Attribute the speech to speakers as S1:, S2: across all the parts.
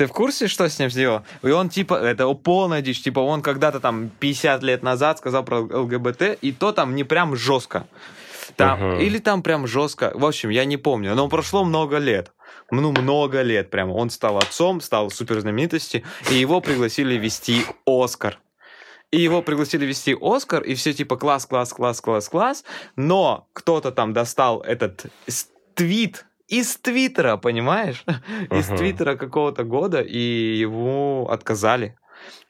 S1: Ты в курсе, что с ним сделал? И он типа, это полная дичь, типа он когда-то там 50 лет назад сказал про ЛГБТ, и то там не прям жестко. Там, uh-huh. Или там прям жестко. В общем, я не помню. Но прошло много лет. Ну, много лет прямо. Он стал отцом, стал суперзнаменитостью, и его пригласили вести Оскар. И его пригласили вести Оскар, и все типа класс, класс, класс, класс, класс. Но кто-то там достал этот твит из Твиттера, понимаешь? Uh-huh. Из Твиттера какого-то года, и его отказали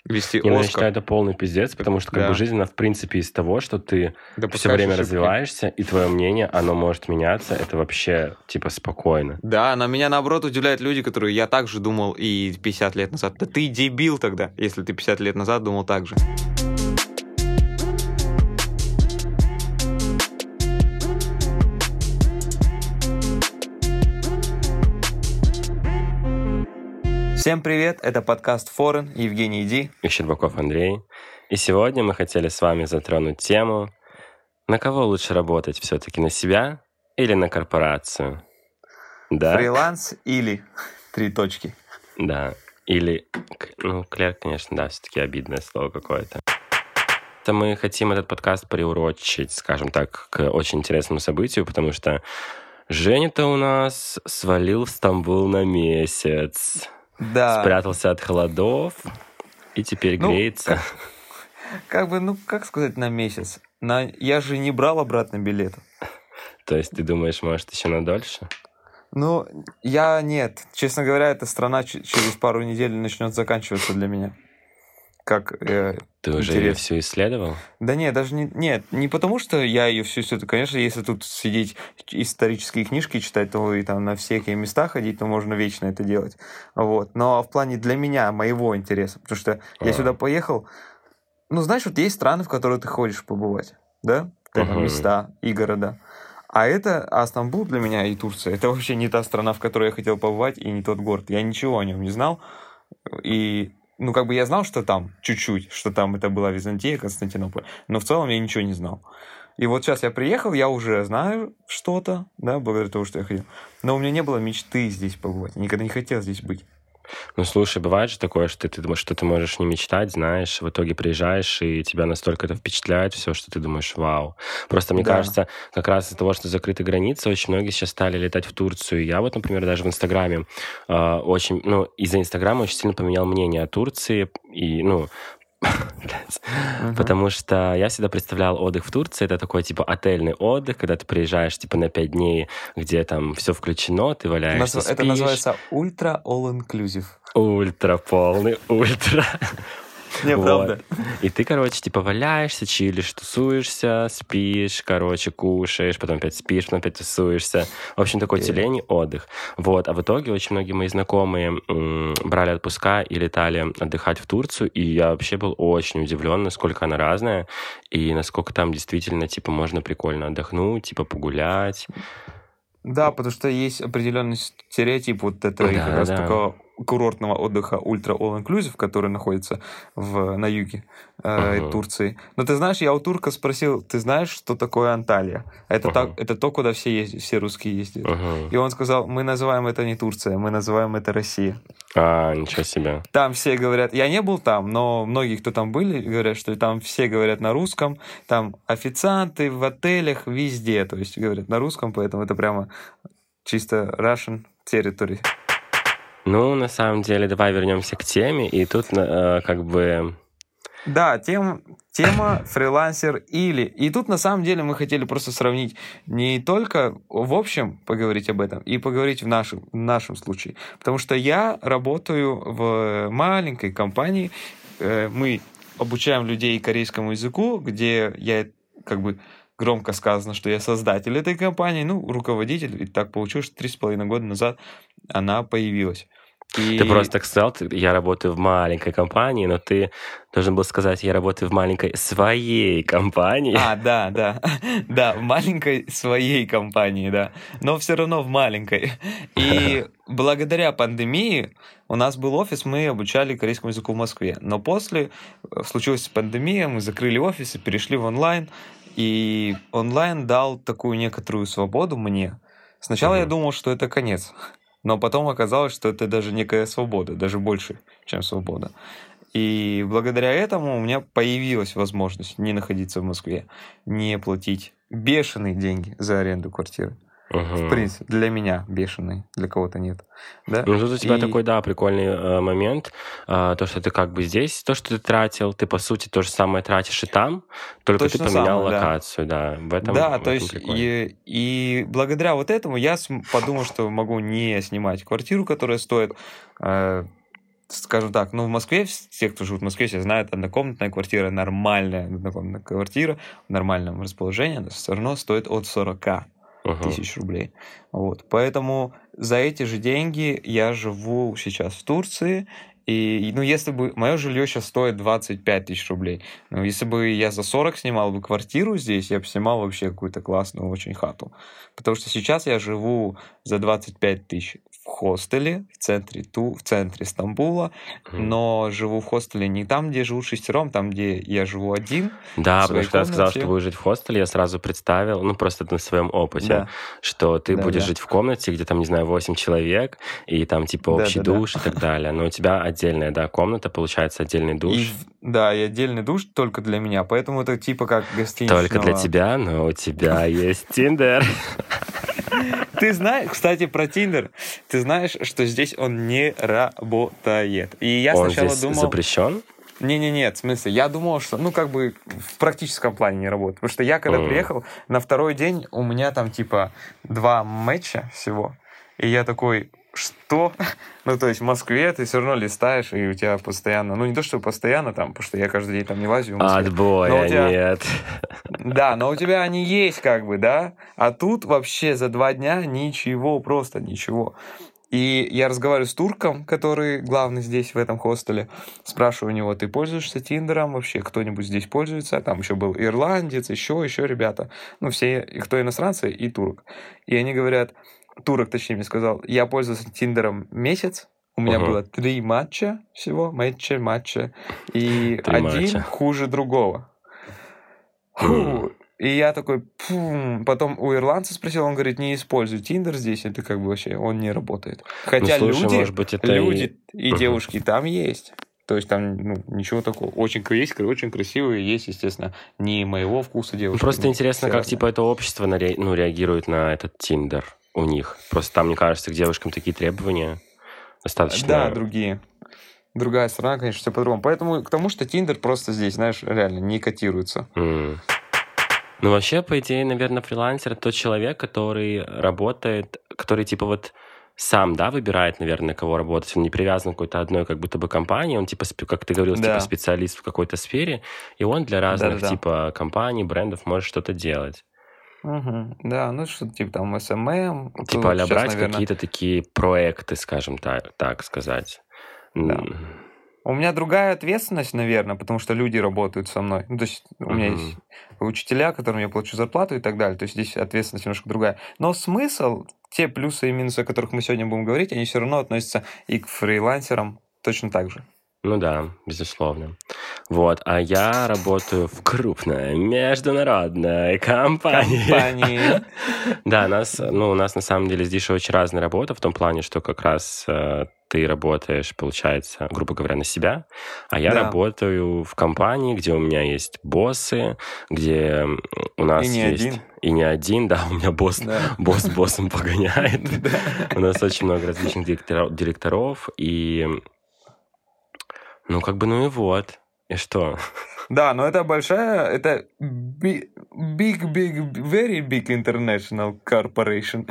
S1: вести
S2: Оскар. Я считаю, это полный пиздец, потому что как да. бы жизнь, она в принципе из того, что ты да все время ошибки. развиваешься, и твое мнение, оно может меняться, это вообще типа спокойно.
S1: Да, но меня наоборот удивляют люди, которые я также думал и 50 лет назад. Да ты дебил тогда, если ты 50 лет назад думал так же. Всем привет, это подкаст Форен, Евгений Ди
S2: и Щербаков Андрей. И сегодня мы хотели с вами затронуть тему, на кого лучше работать все-таки, на себя или на корпорацию?
S1: Да? Фриланс или три точки.
S2: Да, или, ну, клерк, конечно, да, все-таки обидное слово какое-то. Это мы хотим этот подкаст приурочить, скажем так, к очень интересному событию, потому что Женя-то у нас свалил в Стамбул на месяц
S1: да.
S2: спрятался от холодов и теперь ну, греется.
S1: Как, как бы, ну, как сказать, на месяц? На... Я же не брал обратно билет.
S2: То есть ты думаешь, может, еще на дольше?
S1: Ну, я нет. Честно говоря, эта страна через пару недель начнет заканчиваться для меня как
S2: э, Ты уже интерес. ее все исследовал?
S1: Да нет, даже не, нет, не потому что я ее всю исследую. Конечно, если тут сидеть исторические книжки читать, то и там на всякие места ходить, то можно вечно это делать. Вот. Но в плане для меня, моего интереса, потому что а. я сюда поехал, ну, знаешь, вот есть страны, в которые ты хочешь побывать, да? Там ага. места и города. А это, а Стамбул для меня и Турция, это вообще не та страна, в которой я хотел побывать, и не тот город. Я ничего о нем не знал. И ну, как бы я знал, что там чуть-чуть, что там это была Византия, Константинополь, но в целом я ничего не знал. И вот сейчас я приехал, я уже знаю что-то, да, благодаря тому, что я ходил. Но у меня не было мечты здесь побывать. Я никогда не хотел здесь быть.
S2: Ну, слушай, бывает же такое, что ты думаешь, что ты можешь не мечтать, знаешь, в итоге приезжаешь, и тебя настолько это впечатляет все, что ты думаешь, вау. Просто мне да. кажется, как раз из-за того, что закрыты границы, очень многие сейчас стали летать в Турцию. Я вот, например, даже в Инстаграме э, очень, ну, из-за Инстаграма очень сильно поменял мнение о Турции, и, ну, Uh-huh. Потому что я всегда представлял отдых в Турции, это такой типа отельный отдых, когда ты приезжаешь типа на пять дней, где там все включено, ты валяешься,
S1: Это спишь. называется ультра all inclusive.
S2: Ультра полный, ультра.
S1: Не, вот. правда.
S2: И ты, короче, типа валяешься, чилишь, тусуешься, спишь, короче, кушаешь, потом опять спишь, потом опять тусуешься. В общем, такой тюлень отдых. Вот. А в итоге очень многие мои знакомые м, брали отпуска и летали отдыхать в Турцию, и я вообще был очень удивлен, насколько она разная, и насколько там действительно, типа, можно прикольно отдохнуть, типа, погулять.
S1: Да, потому что есть определенный стереотип вот этого да, как раз да. такого курортного отдыха Ультра All Inclusive, который находится в, на юге э, uh-huh. Турции. Но ты знаешь, я у турка спросил, ты знаешь, что такое Анталия? Это, uh-huh. так, это то, куда все, ездят, все русские ездят. Uh-huh. И он сказал, мы называем это не Турция, мы называем это Россия.
S2: А, ничего себе.
S1: Там все говорят, я не был там, но многие, кто там были, говорят, что там все говорят на русском, там официанты в отелях, везде, то есть говорят на русском, поэтому это прямо чисто Russian territory.
S2: Ну, на самом деле, давай вернемся к теме, и тут э, как бы...
S1: Да, тем, тема фрилансер или. И тут на самом деле мы хотели просто сравнить не только в общем поговорить об этом, и поговорить в нашем, в нашем случае. Потому что я работаю в маленькой компании, э, мы обучаем людей корейскому языку, где я как бы громко сказано, что я создатель этой компании, ну, руководитель, и так получилось, что три с половиной года назад она появилась.
S2: И... Ты просто так сказал, я работаю в маленькой компании, но ты должен был сказать, я работаю в маленькой своей компании.
S1: А, да, да, да, в маленькой своей компании, да, но все равно в маленькой. И благодаря пандемии у нас был офис, мы обучали корейскому языку в Москве, но после э, случилась пандемия, мы закрыли офис и перешли в онлайн, и онлайн дал такую некоторую свободу мне. Сначала угу. я думал, что это конец Но потом оказалось, что это даже некая свобода, даже больше, чем свобода. И благодаря этому у меня появилась возможность не находиться в Москве, не платить бешеные деньги за аренду квартиры. Угу. В принципе, для меня бешеный, для кого-то нет. Да?
S2: Ну, тут у тебя и... такой, да, прикольный э, момент. Э, то, что ты как бы здесь, то, что ты тратил, ты, по сути, то же самое тратишь и там, только Точно ты поменял самое, локацию, да. да. В этом,
S1: да,
S2: в
S1: то есть, и, и благодаря вот этому я подумал, что могу не снимать квартиру, которая стоит... Э, скажем так, ну, в Москве, все, кто живут в Москве, все знают, однокомнатная квартира, нормальная однокомнатная квартира в нормальном расположении, она все равно стоит от 40 uh-huh. тысяч рублей. Вот. Поэтому за эти же деньги я живу сейчас в Турции, и, ну, если бы... Мое жилье сейчас стоит 25 тысяч рублей. Ну, если бы я за 40 снимал бы квартиру здесь, я бы снимал вообще какую-то классную очень хату. Потому что сейчас я живу за 25 тысяч хостеле в центре, ту, в центре Стамбула, но живу в хостеле не там, где живу шестером, там, где я живу один.
S2: Да, потому что я сказал, что будешь жить в хостеле, я сразу представил, ну, просто на своем опыте, да. что ты да, будешь да. жить в комнате, где там, не знаю, 8 человек, и там, типа, общий да, душ да. и так далее. Но у тебя отдельная, да, комната, получается, отдельный душ. И,
S1: да, и отдельный душ только для меня, поэтому это типа как гостиничного...
S2: Только для тебя, но у тебя есть Тиндер.
S1: Ты знаешь, кстати, про Тиндер. Ты знаешь, что здесь он не работает. И я
S2: он
S1: сначала
S2: здесь
S1: думал...
S2: запрещен?
S1: Не-не-не, в смысле, я думал, что, ну, как бы в практическом плане не работает. Потому что я, когда mm. приехал, на второй день у меня там, типа, два матча всего. И я такой, что? ну, то есть в Москве ты все равно листаешь, и у тебя постоянно, ну, не то, что постоянно там, потому что я каждый день там не лазю в
S2: Москве. Отбоя тебя, нет.
S1: Да, но у тебя они есть как бы, да? А тут вообще за два дня ничего, просто ничего. И я разговариваю с турком, который главный здесь, в этом хостеле. Спрашиваю у него, ты пользуешься Тиндером вообще? Кто-нибудь здесь пользуется? Там еще был ирландец, еще, еще ребята. Ну, все, кто иностранцы и турок. И они говорят, турок, точнее, мне сказал, я пользовался Тиндером месяц, у меня uh-huh. было три матча всего, матча, матча, и три один матча. хуже другого. Фу. И я такой, Пум. потом у ирландца спросил, он говорит, не используй Тиндер здесь, это как бы вообще, он не работает. Хотя ну, слушай, люди, может быть, это люди и, и девушки там есть. То есть там ну, ничего такого. Очень есть, очень красивые, есть, естественно, не моего вкуса девушки.
S2: Просто интересно, как разные. типа это общество на, ну, реагирует на этот Тиндер у них. Просто там, мне кажется, к девушкам такие требования достаточно...
S1: Да, другие. Другая страна, конечно, все по-другому. Поэтому к тому, что Тиндер просто здесь, знаешь, реально не котируется.
S2: Mm. Ну, вообще, по идее, наверное, фрилансер — это тот человек, который работает, который, типа, вот сам, да, выбирает, наверное, кого работать. Он не привязан к какой-то одной как будто бы компании. Он, типа, как ты говорил, да. типа, специалист в какой-то сфере. И он для разных, Да-да-да. типа, компаний, брендов может что-то делать.
S1: Угу. Да, ну что-то типа там SMM.
S2: Типа а брать наверное... какие-то такие проекты, скажем так, так сказать.
S1: Да. У меня другая ответственность, наверное, потому что люди работают со мной. Ну, то есть у uh-huh. меня есть учителя, которым я плачу зарплату и так далее. То есть здесь ответственность немножко другая. Но смысл, те плюсы и минусы, о которых мы сегодня будем говорить, они все равно относятся и к фрилансерам точно так же.
S2: Ну да, безусловно. Вот, а я работаю в крупной международной компании. Компании. Да, нас, ну, у нас на самом деле здесь очень разная работа в том плане, что как раз э, ты работаешь, получается, грубо говоря, на себя, а я да. работаю в компании, где у меня есть боссы, где у нас и не есть... Один. И не один, да, у меня босс, да. босс боссом погоняет. У нас очень много различных директоров, и ну, как бы, ну и вот. И что?
S1: Да, но это большая, это big, big, very big international corporation.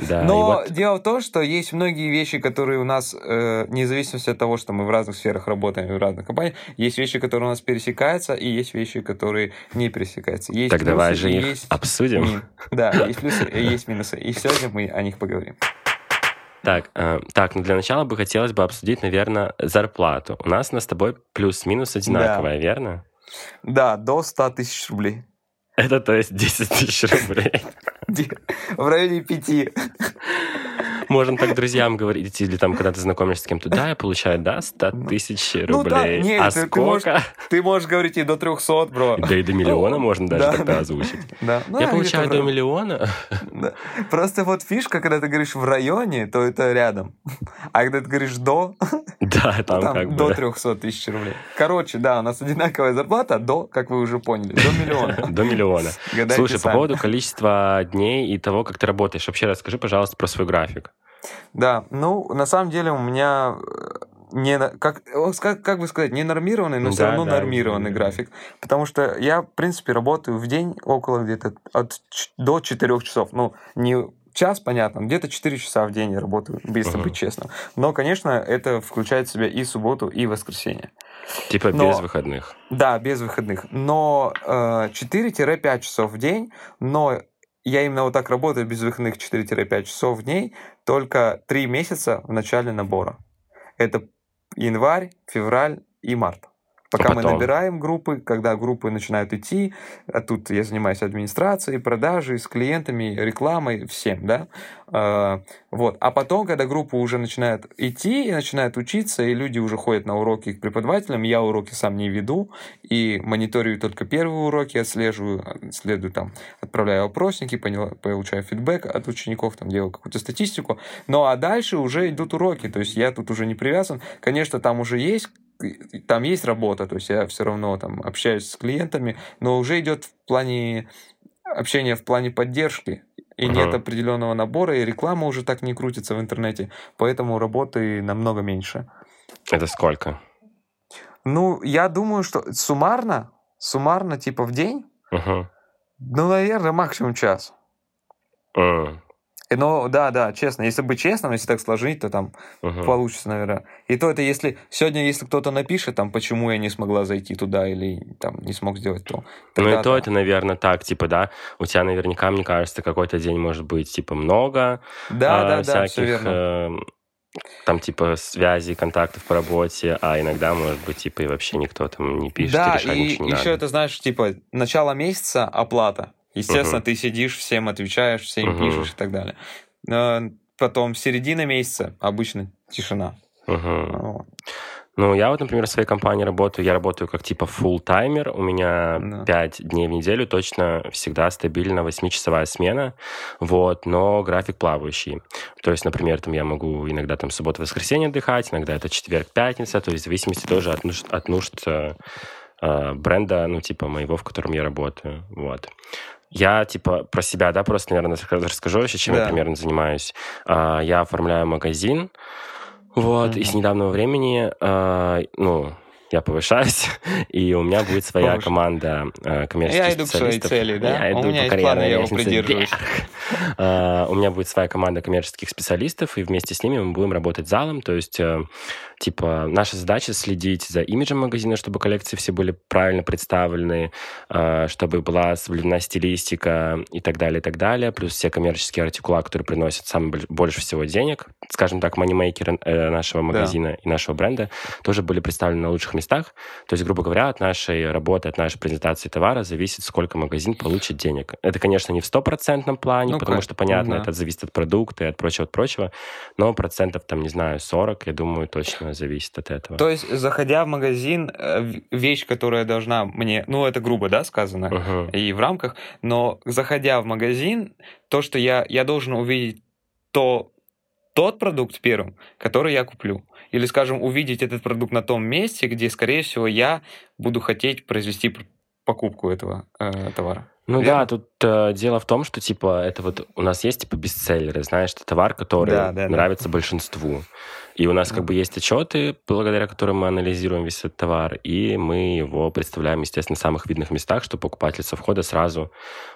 S1: Да, но вот... дело в том, что есть многие вещи, которые у нас, э, вне зависимости от того, что мы в разных сферах работаем, в разных компаниях, есть вещи, которые у нас пересекаются, и есть вещи, которые не пересекаются. Есть
S2: так плюсы, давай же их есть обсудим.
S1: Да, есть плюсы есть минусы. И сегодня мы о них поговорим.
S2: Так, э, так, ну для начала бы хотелось бы обсудить, наверное, зарплату. У нас она с тобой плюс-минус одинаковая, да. верно?
S1: Да, до 100 тысяч рублей.
S2: Это то есть 10 тысяч рублей.
S1: В районе 5.
S2: Можно так друзьям говорить, или там, когда ты знакомишься с кем-то, да, я получаю, да, 100 ну, тысяч рублей. Ну, да, нет, а ты, сколько? Ты
S1: можешь, ты можешь говорить и до 300, бро.
S2: Да и до миллиона можно даже да, тогда озвучить.
S1: Да.
S2: Ну, я получаю до миллиона.
S1: Да. Просто вот фишка, когда ты говоришь в районе, то это рядом. А когда ты говоришь до,
S2: да, там, там как
S1: до бы. 300 тысяч рублей. Короче, да, у нас одинаковая зарплата до, как вы уже поняли, до миллиона.
S2: До миллиона. Слушай, по поводу количества дней и того, как ты работаешь, вообще расскажи, пожалуйста, про свой график.
S1: Да, ну, на самом деле у меня э, не, как, как, как бы сказать, не нормированный, но да, все равно да, нормированный да, график. Потому что я, в принципе, работаю в день около где-то от до 4 часов. Ну, не час, понятно, где-то 4 часа в день я работаю, если uh-huh. быть честным. Но, конечно, это включает в себя и субботу, и воскресенье.
S2: Типа Но, без выходных.
S1: Да, без выходных. Но э, 4-5 часов в день, но я именно вот так работаю без выходных 4-5 часов в день, только 3 месяца в начале набора. Это январь, февраль и март. Пока а мы набираем группы, когда группы начинают идти, а тут я занимаюсь администрацией, продажей, с клиентами, рекламой, всем, да. А, вот. А потом, когда группа уже начинает идти и начинает учиться, и люди уже ходят на уроки к преподавателям, я уроки сам не веду, и мониторю только первые уроки, отслеживаю, следую там, отправляю опросники, получаю фидбэк от учеников, там делаю какую-то статистику. Ну а дальше уже идут уроки, то есть я тут уже не привязан. Конечно, там уже есть там есть работа, то есть я все равно там общаюсь с клиентами, но уже идет в плане общения в плане поддержки, и uh-huh. нет определенного набора, и реклама уже так не крутится в интернете, поэтому работы намного меньше.
S2: Это сколько?
S1: Ну, я думаю, что суммарно, суммарно типа в день, uh-huh. ну, наверное, максимум час. Uh. Но да, да, честно, если быть честным, если так сложить, то там угу. получится, наверное. И то это если сегодня, если кто-то напишет, там, почему я не смогла зайти туда или там не смог сделать то.
S2: Ну и то это, наверное, так, типа, да, у тебя наверняка, мне кажется, какой-то день может быть, типа, много.
S1: Да, а, да, всяких, да, все верно. Э,
S2: там типа связи, контактов по работе, а иногда, может быть, типа и вообще никто там не пишет,
S1: да, и, и еще надо. это, знаешь, типа, начало месяца оплата. Естественно, uh-huh. ты сидишь, всем отвечаешь, всем uh-huh. пишешь и так далее. Но потом середина месяца обычно тишина.
S2: Uh-huh. Вот. Ну, я вот, например, в своей компании работаю, я работаю как типа full таймер у меня да. 5 дней в неделю, точно всегда стабильно 8-часовая смена, вот, но график плавающий. То есть, например, там я могу иногда там суббота-воскресенье отдыхать, иногда это четверг-пятница, то есть в зависимости тоже от нужд, от нужд э, э бренда, ну, типа моего, в котором я работаю, вот. Я, типа, про себя, да, просто, наверное, расскажу вообще, чем да. я примерно занимаюсь. А, я оформляю магазин, вот, mm-hmm. и с недавнего времени, а, ну, я повышаюсь, и у меня будет своя Повыш... команда э, коммерческих я специалистов. Я иду к своей цели, да? Я иду у меня по есть планы, я его придерживаюсь. uh, у меня будет своя команда коммерческих специалистов, и вместе с ними мы будем работать залом, то есть uh, Типа, наша задача следить за имиджем магазина, чтобы коллекции все были правильно представлены, а, чтобы была соблюдена стилистика и так далее, и так далее. Плюс все коммерческие артикула, которые приносят самое больше всего денег, скажем так, манимейкеры э, нашего магазина да. и нашего бренда, тоже были представлены на лучших местах. То есть, грубо говоря, от нашей работы, от нашей презентации товара зависит, сколько магазин получит денег. Это, конечно, не в стопроцентном плане, ну, потому как? что, понятно, да. это зависит от продукта и от прочего, от прочего, но процентов, там, не знаю, 40, я думаю, точно зависит от этого.
S1: То есть, заходя в магазин, э, вещь, которая должна мне... Ну, это грубо, да, сказано, uh-huh. и в рамках, но заходя в магазин, то, что я, я должен увидеть то, тот продукт первым, который я куплю. Или, скажем, увидеть этот продукт на том месте, где, скорее всего, я буду хотеть произвести покупку этого э, товара.
S2: Ну Верно? да, тут э, дело в том, что типа это вот у нас есть типа бестселлеры, знаешь, это товар, который да, да, нравится да. большинству. И у нас как бы есть отчеты, благодаря которым мы анализируем весь этот товар, и мы его представляем, естественно, в самых видных местах, чтобы покупатель со входа сразу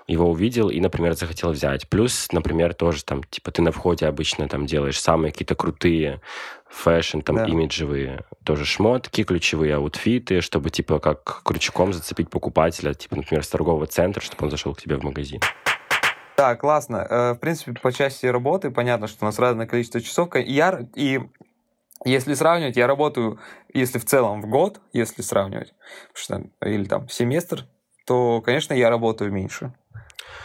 S2: его увидел и, например, захотел взять. Плюс, например, тоже там, типа, ты на входе обычно там делаешь самые какие-то крутые fashion, там, да. имиджевые тоже шмотки, ключевые аутфиты, чтобы, типа, как крючком зацепить покупателя, типа, например, с торгового центра, чтобы он зашел к тебе в магазин.
S1: Да, классно. Э, в принципе, по части работы понятно, что у нас разное количество часов. Я, и если сравнивать, я работаю, если в целом в год, если сравнивать, что, или там семестр, то, конечно, я работаю меньше.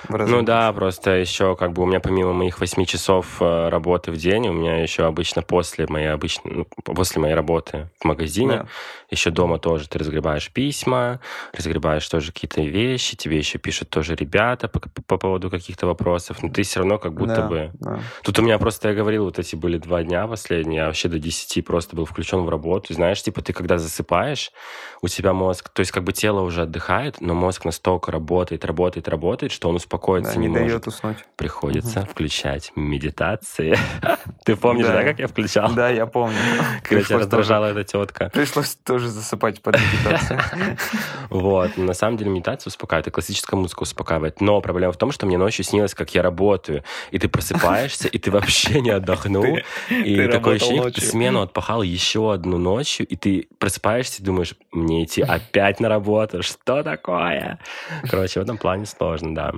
S2: Ну да, просто еще как бы у меня помимо моих 8 часов э, работы в день, у меня еще обычно после моей обычно ну, после моей работы в магазине, да. еще дома тоже ты разгребаешь письма, разгребаешь тоже какие-то вещи, тебе еще пишут тоже ребята по, по поводу каких-то вопросов, но ты все равно как будто да, бы... Да. Тут у меня просто, я говорил, вот эти были два дня последние, я вообще до 10 просто был включен в работу. Знаешь, типа ты когда засыпаешь, у тебя мозг, то есть как бы тело уже отдыхает, но мозг настолько работает, работает, работает, что он успокоиться да, не, не может. дает уснуть. Приходится угу. включать медитации. Ты помнишь, да. да, как я включал?
S1: Да, я помню.
S2: Когда тебя раздражала эта тетка.
S1: Пришлось тоже засыпать под медитацию.
S2: Вот. На самом деле медитация успокаивает, и классическая музыка успокаивает. Но проблема в том, что мне ночью снилось, как я работаю, и ты просыпаешься, и ты вообще не отдохнул. И такое ощущение, что ты смену отпахал еще одну ночью, и ты просыпаешься и думаешь, мне идти опять на работу, что такое? Короче, в этом плане сложно, да.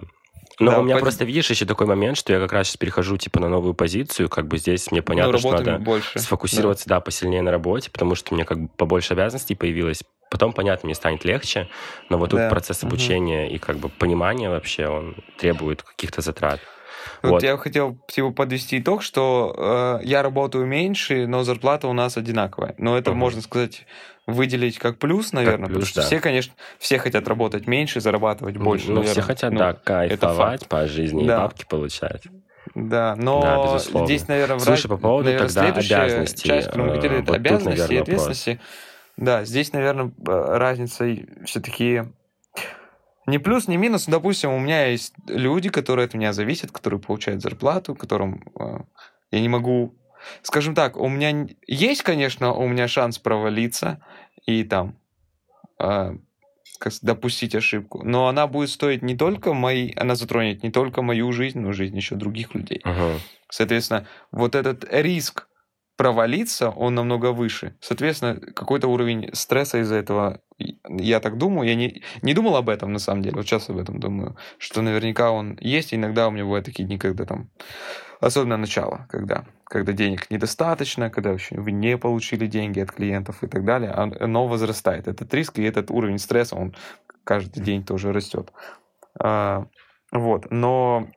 S2: Но да, у меня по... просто, видишь, еще такой момент, что я как раз сейчас перехожу, типа, на новую позицию, как бы здесь мне понятно, ну, что надо больше. сфокусироваться, да. да, посильнее на работе, потому что у меня как бы побольше обязанностей появилось. Потом, понятно, мне станет легче, но вот тут да. процесс обучения угу. и как бы понимания вообще, он требует каких-то затрат.
S1: Вот, вот я хотел типа подвести итог, что э, я работаю меньше, но зарплата у нас одинаковая. Но это угу. можно сказать выделить как плюс, наверное, как плюс, потому что да. все, конечно, все хотят работать меньше, зарабатывать больше.
S2: Ну, наверное. все хотят, ну, да, кайфовать по жизни да. и бабки получать.
S1: Да, но да, здесь, наверное,
S2: Слушай, по поводу наверное, тогда обязанностей.
S1: Часть, которую мы хотели, это вот обязанности тут, наверное, и ответственности. Вопрос. Да, здесь, наверное, разница все-таки не плюс, не минус. Допустим, у меня есть люди, которые от меня зависят, которые получают зарплату, которым э, я не могу... Скажем так, у меня есть, конечно, у меня шанс провалиться и там э, как, допустить ошибку, но она будет стоить не только мои, она затронет не только мою жизнь, но и жизнь еще других людей.
S2: Ага.
S1: Соответственно, вот этот риск провалиться, он намного выше. Соответственно, какой-то уровень стресса из-за этого, я так думаю, я не, не думал об этом на самом деле, вот сейчас об этом думаю, что наверняка он есть, иногда у меня бывают такие дни, когда там, особенно начало, когда, когда денег недостаточно, когда еще вы не получили деньги от клиентов и так далее, оно возрастает. Этот риск и этот уровень стресса, он каждый день тоже растет. А, вот, но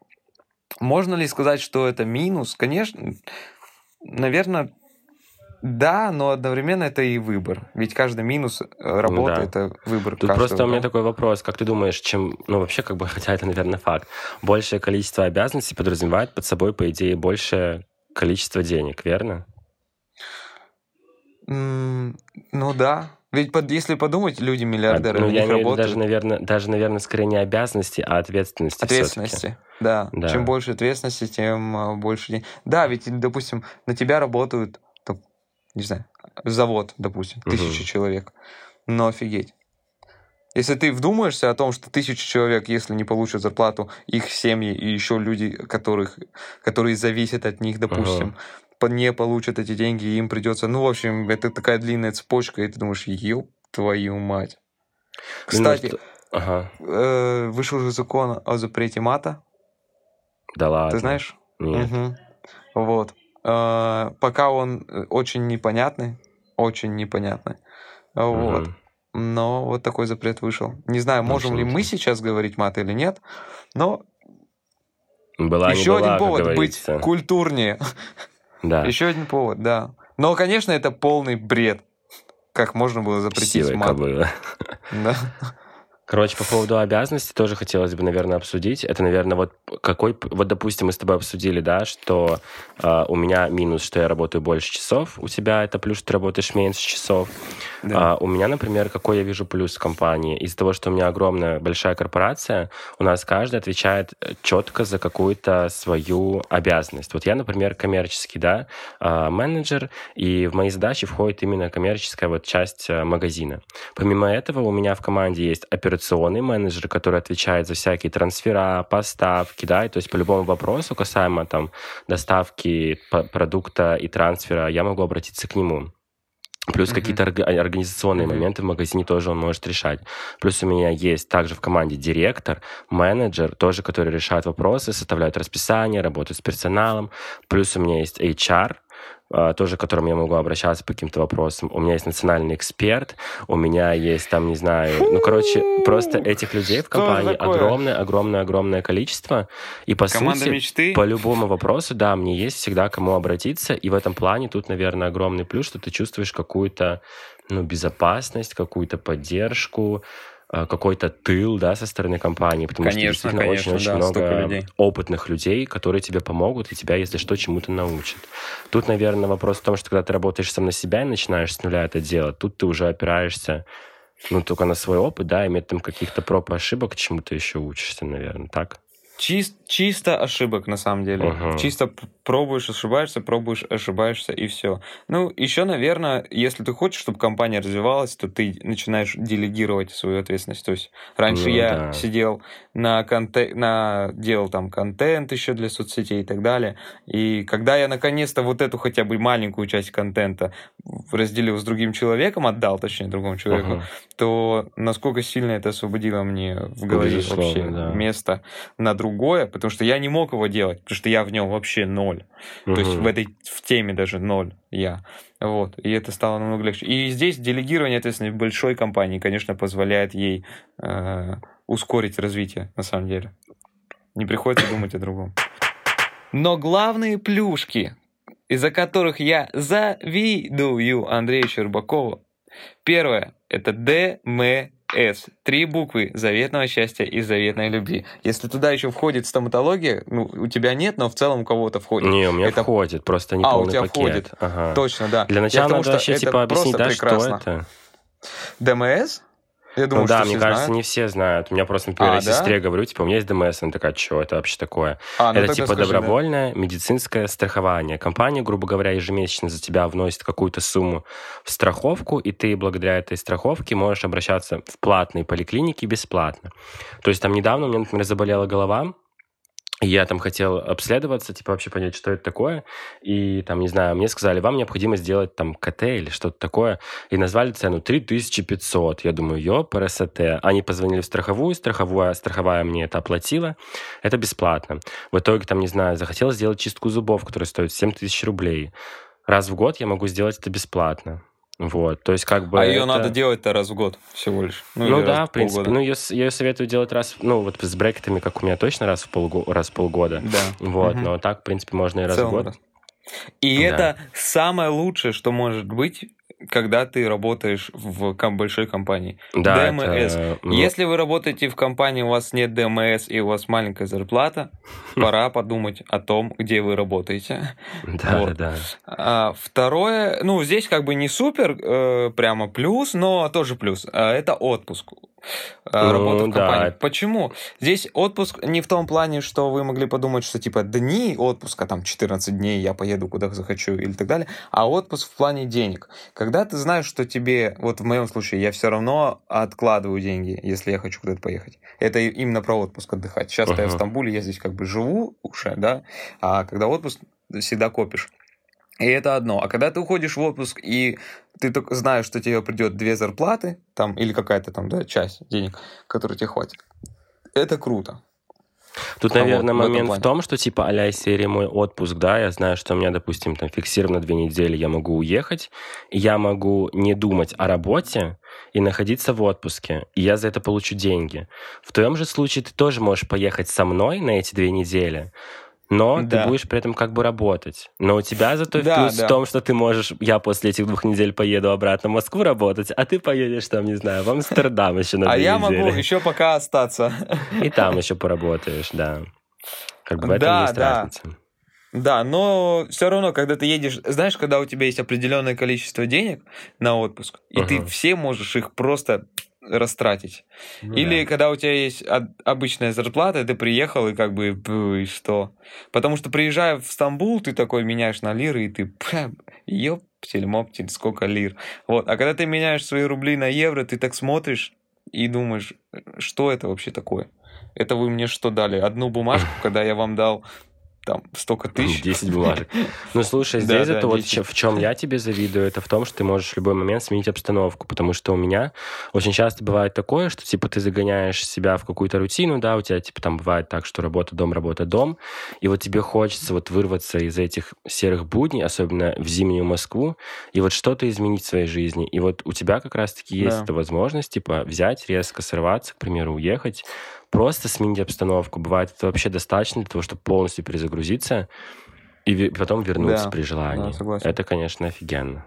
S1: можно ли сказать, что это минус? Конечно, наверное, да, но одновременно это и выбор. Ведь каждый минус э, работы да. это выбор.
S2: Тут каждого, просто у меня такой вопрос. Как ты думаешь, чем, ну вообще, как бы, хотя это, наверное, факт, большее количество обязанностей подразумевает под собой, по идее, большее количество денег, верно?
S1: Mm, ну да. Ведь под, если подумать, люди миллиардеры, а, ну, я имею работают...
S2: даже, наверное, даже, наверное, скорее не обязанности, а ответственности.
S1: Ответственности. Да. да. Чем больше ответственности, тем а, больше денег. Да, ведь, допустим, на тебя работают, не знаю, завод, допустим, тысяча угу. человек. Но офигеть. Если ты вдумаешься о том, что тысяча человек, если не получат зарплату, их семьи и еще люди, которых, которые зависят от них, допустим, ага. не получат эти деньги, им придется... Ну, в общем, это такая длинная цепочка, и ты думаешь, ёб твою мать. Кстати, ну, ага. э, вышел же закон о запрете мата.
S2: Да ладно.
S1: Ты знаешь?
S2: Нет.
S1: Угу. Вот. Э, пока он э, очень непонятный, очень непонятный. Вот. Но вот такой запрет вышел. Не знаю, можем Абсолютно. ли мы сейчас говорить мат или нет, но
S2: была,
S1: еще
S2: была,
S1: один повод быть культурнее.
S2: Да.
S1: Еще один повод, да. Но, конечно, это полный бред. Как можно было запретить Силой мат? Да.
S2: Короче, по поводу обязанностей тоже хотелось бы, наверное, обсудить. Это, наверное, вот какой... Вот, допустим, мы с тобой обсудили, да, что э, у меня минус, что я работаю больше часов, у тебя это плюс, что ты работаешь меньше часов. Да. А, у меня, например, какой я вижу плюс компании? Из-за того, что у меня огромная, большая корпорация, у нас каждый отвечает э, четко за какую-то свою обязанность. Вот я, например, коммерческий, да, э, менеджер, и в мои задачи входит именно коммерческая вот часть э, магазина. Помимо этого, у меня в команде есть операционный менеджер, который отвечает за всякие трансфера, поставки, да, и то есть по любому вопросу касаемо там доставки продукта и трансфера, я могу обратиться к нему. Плюс mm-hmm. какие-то организационные mm-hmm. моменты в магазине тоже он может решать. Плюс у меня есть также в команде директор, менеджер, тоже, который решает вопросы, составляет расписание, работает с персоналом. Плюс у меня есть HR, тоже к которому я могу обращаться по каким-то вопросам. У меня есть национальный эксперт, у меня есть там, не знаю, ну, короче, просто этих людей в компании огромное, огромное, огромное количество. И по Команда сути, мечты? по любому вопросу, да, мне есть всегда кому обратиться. И в этом плане тут, наверное, огромный плюс, что ты чувствуешь какую-то ну, безопасность, какую-то поддержку, какой-то тыл, да, со стороны компании, потому конечно, что действительно очень-очень да, много людей. опытных людей, которые тебе помогут и тебя, если что, чему-то научат. Тут, наверное, вопрос в том, что когда ты работаешь сам на себя и начинаешь с нуля это делать, тут ты уже опираешься ну, только на свой опыт, да, и там каких-то проб и ошибок чему-то еще учишься, наверное, так?
S1: Чист, чисто ошибок, на самом деле. Uh-huh. Чисто пробуешь, ошибаешься, пробуешь, ошибаешься, и все. Ну, еще, наверное, если ты хочешь, чтобы компания развивалась, то ты начинаешь делегировать свою ответственность. То есть раньше ну, я да. сидел на контент, на делал там контент еще для соцсетей и так далее. И когда я наконец-то вот эту хотя бы маленькую часть контента разделил с другим человеком, отдал, точнее, другому человеку, uh-huh. то насколько сильно это освободило мне в голове Безусловно, вообще да. место на другом другое, потому что я не мог его делать, потому что я в нем вообще ноль. Угу. То есть в этой в теме даже ноль я. Вот. И это стало намного легче. И здесь делегирование ответственности большой компании, конечно, позволяет ей э, ускорить развитие, на самом деле. Не приходится думать о другом. Но главные плюшки, из-за которых я завидую Андрею Щербакову, первое – это ДМ с. Три буквы заветного счастья и заветной любви. Если туда еще входит стоматология, ну, у тебя нет, но в целом у кого-то входит.
S2: Не, у меня это... входит, просто не а, полный у тебя пакет. входит.
S1: Ага. Точно, да.
S2: Для начала надо вообще типа объяснить, да, прекрасно. что это.
S1: ДМС? Я думаю,
S2: ну да, мне кажется, знают. не все знают. У меня просто, например, а, я да? сестре говорю, типа, у меня есть ДМС, она такая, что это вообще такое? А, ну это типа скажи, добровольное да. медицинское страхование. Компания, грубо говоря, ежемесячно за тебя вносит какую-то сумму в страховку, и ты благодаря этой страховке можешь обращаться в платные поликлиники бесплатно. То есть там недавно у меня, например, заболела голова, я там хотел обследоваться, типа вообще понять, что это такое. И там, не знаю, мне сказали, вам необходимо сделать там КТ или что-то такое. И назвали цену 3500. Я думаю, ё, ПРСТ. Они позвонили в страховую, страховая, страховая мне это оплатила. Это бесплатно. В итоге там, не знаю, захотел сделать чистку зубов, которая стоит 7000 рублей. Раз в год я могу сделать это бесплатно. Вот, то есть как бы...
S1: А
S2: это...
S1: ее надо делать-то раз в год всего лишь.
S2: Ну, ну да, в принципе. Полгода. Ну, ее, ее советую делать раз, ну, вот с брекетами, как у меня, точно раз в, полго... раз в полгода. Да. Вот, угу. но так, в принципе, можно и раз в год. Раз.
S1: И да. это самое лучшее, что может быть когда ты работаешь в большой компании. Да, ДМС. Это... Если вы работаете в компании, у вас нет ДМС и у вас маленькая зарплата, пора подумать о том, где вы работаете.
S2: Да, вот. да.
S1: А, второе, ну, здесь как бы не супер э, прямо плюс, но тоже плюс. А, это отпуск. Э, ну, работа в компании. Да. Почему? Здесь отпуск не в том плане, что вы могли подумать, что типа дни отпуска, там 14 дней я поеду куда захочу или так далее, а отпуск в плане денег. Когда ты знаешь, что тебе, вот в моем случае, я все равно откладываю деньги, если я хочу куда-то поехать. Это именно про отпуск отдыхать. Сейчас uh-huh. я в Стамбуле, я здесь как бы живу уже, да, а когда отпуск, всегда копишь. И это одно. А когда ты уходишь в отпуск, и ты только знаешь, что тебе придет две зарплаты, там, или какая-то там, да, часть денег, которая тебе хватит, это круто.
S2: Тут, а наверное, момент в, в том, что типа а серии мой отпуск, да, я знаю, что у меня, допустим, там фиксировано две недели, я могу уехать, я могу не думать о работе и находиться в отпуске, и я за это получу деньги. В твоем же случае ты тоже можешь поехать со мной на эти две недели, но да. ты будешь при этом как бы работать. Но у тебя зато да, плюс да. в том, что ты можешь, я после этих двух недель поеду обратно в Москву работать, а ты поедешь там, не знаю, в Амстердам еще на
S1: А я могу еще пока остаться.
S2: И там еще поработаешь, да. Как бы в этом есть разница.
S1: Да, но все равно, когда ты едешь, знаешь, когда у тебя есть определенное количество денег на отпуск, и uh-huh. ты все можешь их просто растратить. Ну, Или да. когда у тебя есть обычная зарплата, ты приехал и как бы и что? Потому что приезжая в Стамбул, ты такой меняешь на лиры, и ты ёптель, моптель, сколько лир. Вот. А когда ты меняешь свои рубли на евро, ты так смотришь и думаешь, что это вообще такое? Это вы мне что дали? Одну бумажку, когда я вам дал там столько тысяч.
S2: 10 бумажек. Ну, слушай, здесь это вот в чем я тебе завидую, это в том, что ты можешь в любой момент сменить обстановку, потому что у меня очень часто бывает такое, что, типа, ты загоняешь себя в какую-то рутину, да, у тебя, типа, там бывает так, что работа, дом, работа, дом, и вот тебе хочется вот вырваться из этих серых будней, особенно в зимнюю Москву, и вот что-то изменить в своей жизни. И вот у тебя как раз-таки есть эта возможность, типа, взять, резко сорваться, к примеру, уехать, просто сменить обстановку. Бывает это вообще достаточно для того, чтобы полностью перезагрузиться и потом вернуться да, при желании. Да, согласен. Это, конечно, офигенно.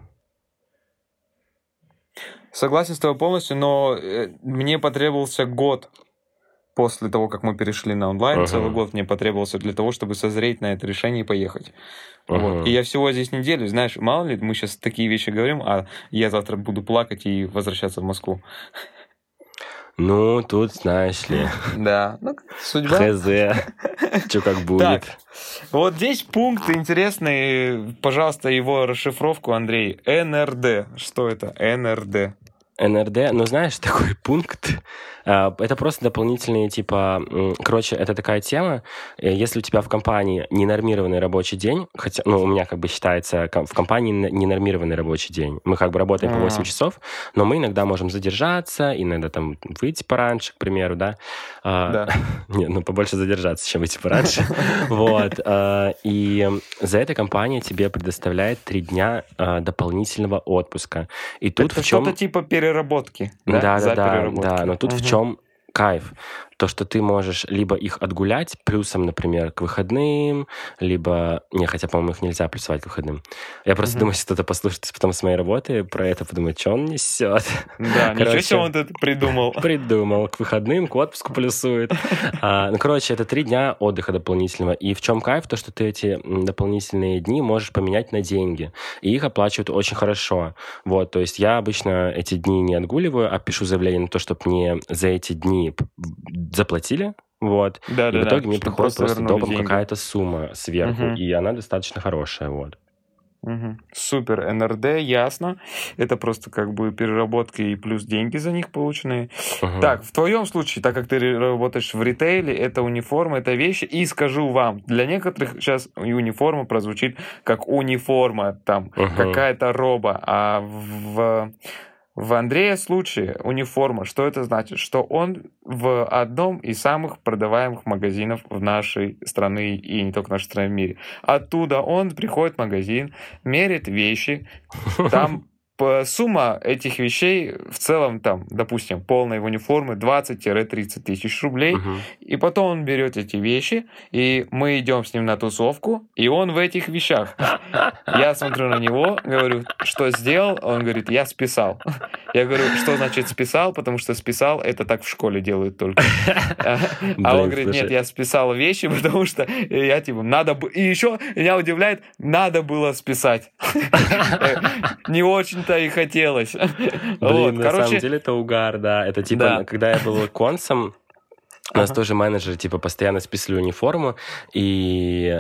S1: Согласен с тобой полностью, но э, мне потребовался год после того, как мы перешли на онлайн, uh-huh. целый год мне потребовался для того, чтобы созреть на это решение и поехать. Uh-huh. Вот. И я всего здесь неделю, знаешь, мало ли, мы сейчас такие вещи говорим, а я завтра буду плакать и возвращаться в Москву.
S2: Ну, тут, знаешь ли.
S1: Да, ну, судьба.
S2: Хз. Что как будет. Так,
S1: вот здесь пункт интересный. Пожалуйста, его расшифровку, Андрей. НРД. Что это? НРД.
S2: НРД, ну знаешь, такой пункт, это просто дополнительные, типа, короче, это такая тема, э, если у тебя в компании ненормированный рабочий день, хотя, ну, у меня как бы считается в компании ненормированный рабочий день, мы как бы работаем по 8 а. часов, но мы иногда можем задержаться, иногда там выйти пораньше, к примеру, да? А, да. Не, ну, побольше задержаться, чем выйти пораньше. Вот. И за это компания тебе предоставляет 3 дня дополнительного отпуска. И тут
S1: в чем... что-то типа переработки? Да,
S2: да, да, да, но тут в чем кайф то, что ты можешь либо их отгулять плюсом, например, к выходным, либо... Не, хотя, по-моему, их нельзя плюсовать к выходным. Я просто mm-hmm. думаю, что кто-то послушает потом с моей работы про это, подумает, что он несет.
S1: Да, короче, ничего себе он это придумал.
S2: Придумал. К выходным, к отпуску плюсует. а, ну, короче, это три дня отдыха дополнительного. И в чем кайф? То, что ты эти дополнительные дни можешь поменять на деньги. И их оплачивают очень хорошо. Вот, то есть я обычно эти дни не отгуливаю, а пишу заявление на то, чтобы мне за эти дни заплатили, вот. Да, и да, в итоге да, мне приходит просто, добом какая-то сумма сверху, угу. и она достаточно хорошая, вот.
S1: Угу. Супер, НРД, ясно. Это просто как бы переработки и плюс деньги за них полученные. Угу. Так, в твоем случае, так как ты работаешь в ритейле, это униформа, это вещи. И скажу вам, для некоторых сейчас униформа прозвучит как униформа, там угу. какая-то роба, а в в Андрея случае униформа, что это значит? Что он в одном из самых продаваемых магазинов в нашей стране и не только в нашей стране, в мире. Оттуда он приходит в магазин, мерит вещи, там сумма этих вещей в целом, там, допустим, полной униформы 20-30 тысяч рублей, угу. и потом он берет эти вещи, и мы идем с ним на тусовку, и он в этих вещах. Я смотрю на него, говорю, что сделал? Он говорит, я списал. Я говорю, что значит списал? Потому что списал, это так в школе делают только. А он говорит, нет, я списал вещи, потому что я типа, надо... И еще меня удивляет, надо было списать. Не очень то и хотелось.
S2: Блин, вот, на короче... самом деле это угар, да. Это типа, да. когда я был консом, у нас тоже менеджеры типа постоянно списывали униформу, и